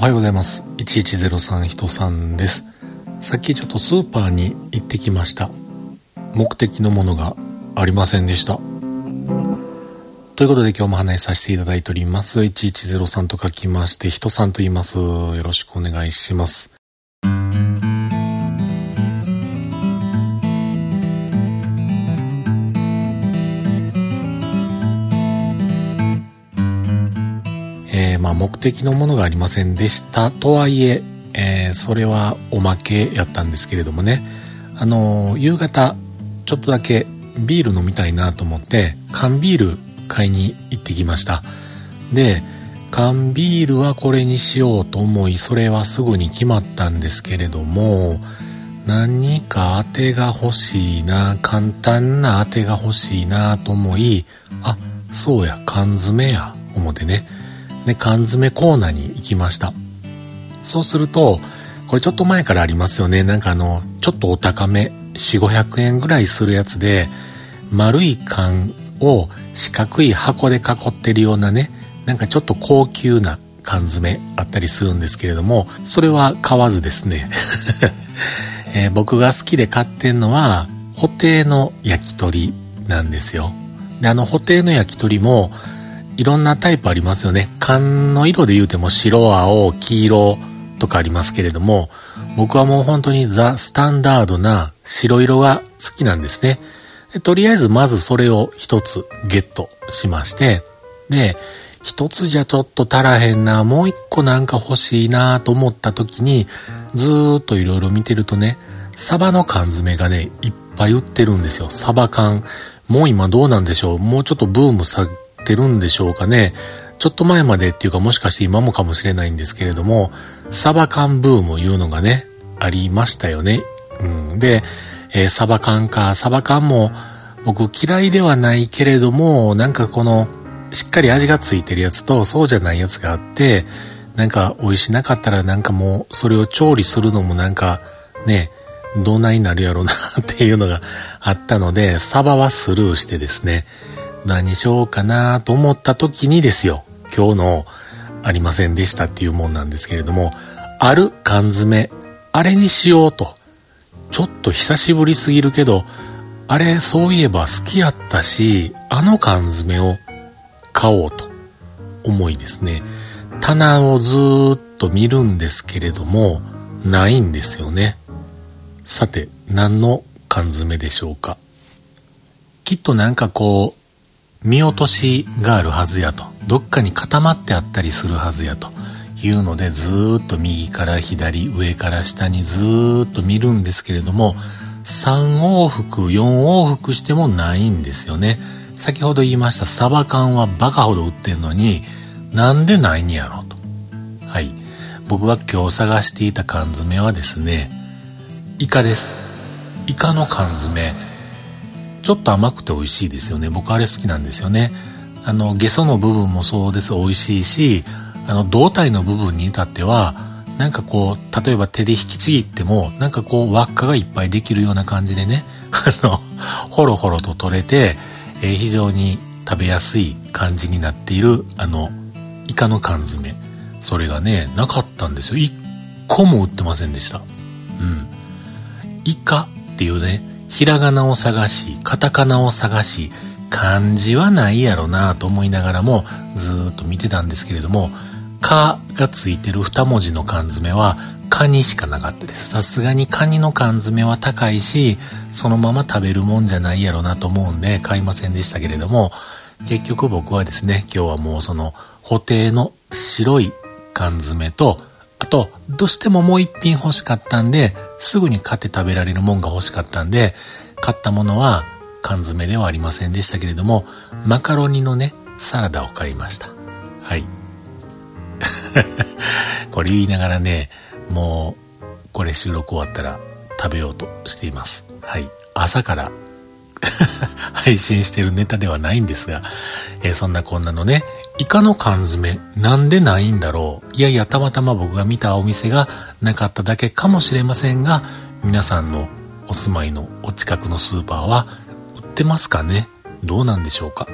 おはようございます。1103人さんです。さっきちょっとスーパーに行ってきました。目的のものがありませんでした。ということで今日も話させていただいております。1103と書きまして、人さんと言います。よろしくお願いします。えー、まあ目的のものがありませんでした。とはいええー、それはおまけやったんですけれどもね。あのー、夕方ちょっとだけビール飲みたいなと思って缶ビール買いに行ってきました。で缶ビールはこれにしようと思いそれはすぐに決まったんですけれども何か当てが欲しいな簡単な当てが欲しいなと思いあそうや缶詰や思ってね。で、缶詰コーナーに行きました。そうすると、これちょっと前からありますよね。なんかあの、ちょっとお高め、4、500円ぐらいするやつで、丸い缶を四角い箱で囲ってるようなね、なんかちょっと高級な缶詰あったりするんですけれども、それは買わずですね。えー、僕が好きで買ってんのは、ホテイの焼き鳥なんですよ。で、あの、ホテイの焼き鳥も、いろんなタイプありますよね。缶の色で言うても白、青、黄色とかありますけれども、僕はもう本当にザ・スタンダードな白色が好きなんですね。とりあえずまずそれを一つゲットしまして、で、一つじゃちょっと足らへんな、もう一個なんか欲しいなと思った時に、ずーっといろいろ見てるとね、サバの缶詰がね、いっぱい売ってるんですよ。サバ缶。もう今どうなんでしょうもうちょっとブームさってるんでしょうかね。ちょっと前までっていうかもしかして今もかもしれないんですけれども、サバ缶ブームいうのがね、ありましたよね。うん、で、えー、サバ缶か、サバ缶も僕嫌いではないけれども、なんかこの、しっかり味がついてるやつとそうじゃないやつがあって、なんか美味しなかったらなんかもうそれを調理するのもなんかね、どないになるやろうな っていうのがあったので、サバはスルーしてですね、何しようかなと思った時にですよ、今日のありませんでしたっていうもんなんですけれども、ある缶詰、あれにしようと。ちょっと久しぶりすぎるけど、あれそういえば好きやったし、あの缶詰を買おうと思いですね。棚をずーっと見るんですけれども、ないんですよね。さて、何の缶詰でしょうか。きっとなんかこう、見落としがあるはずやと。どっかに固まってあったりするはずやと。いうのでずっと右から左上から下にずっと見るんですけれども3往復4往復してもないんですよね。先ほど言いましたサバ缶はバカほど売ってるのになんでないんやろと。はい。僕が今日探していた缶詰はですねイカです。イカの缶詰。ちょっと甘くて美味しいですよね。僕あれ好きなんですよね。あのゲソの部分もそうです。美味しいしあの胴体の部分に至ってはなんかこう例えば手で引きちぎってもなんかこう輪っかがいっぱいできるような感じでね あのほろほろと取れて、えー、非常に食べやすい感じになっているあのイカの缶詰。それがねなかったんですよ。1個も売ってませんでした。うん。イカっていうねひらがなを探し、カタカナを探し、漢字はないやろなと思いながらもずっと見てたんですけれども、かがついてる二文字の缶詰はカニしかなかったです。さすがにカニの缶詰は高いし、そのまま食べるもんじゃないやろなと思うんで買いませんでしたけれども、結局僕はですね、今日はもうその、補定の白い缶詰とあと、どうしてももう一品欲しかったんで、すぐに買って食べられるもんが欲しかったんで、買ったものは缶詰ではありませんでしたけれども、マカロニのね、サラダを買いました。はい。これ言いながらね、もう、これ収録終わったら食べようとしています。はい。朝から 配信してるネタではないんですが、えー、そんなこんなのね、イカの缶詰なんでないんだろう。いやいやたまたま僕が見たお店がなかっただけかもしれませんが皆さんのお住まいのお近くのスーパーは売ってますかね。どうなんでしょうか。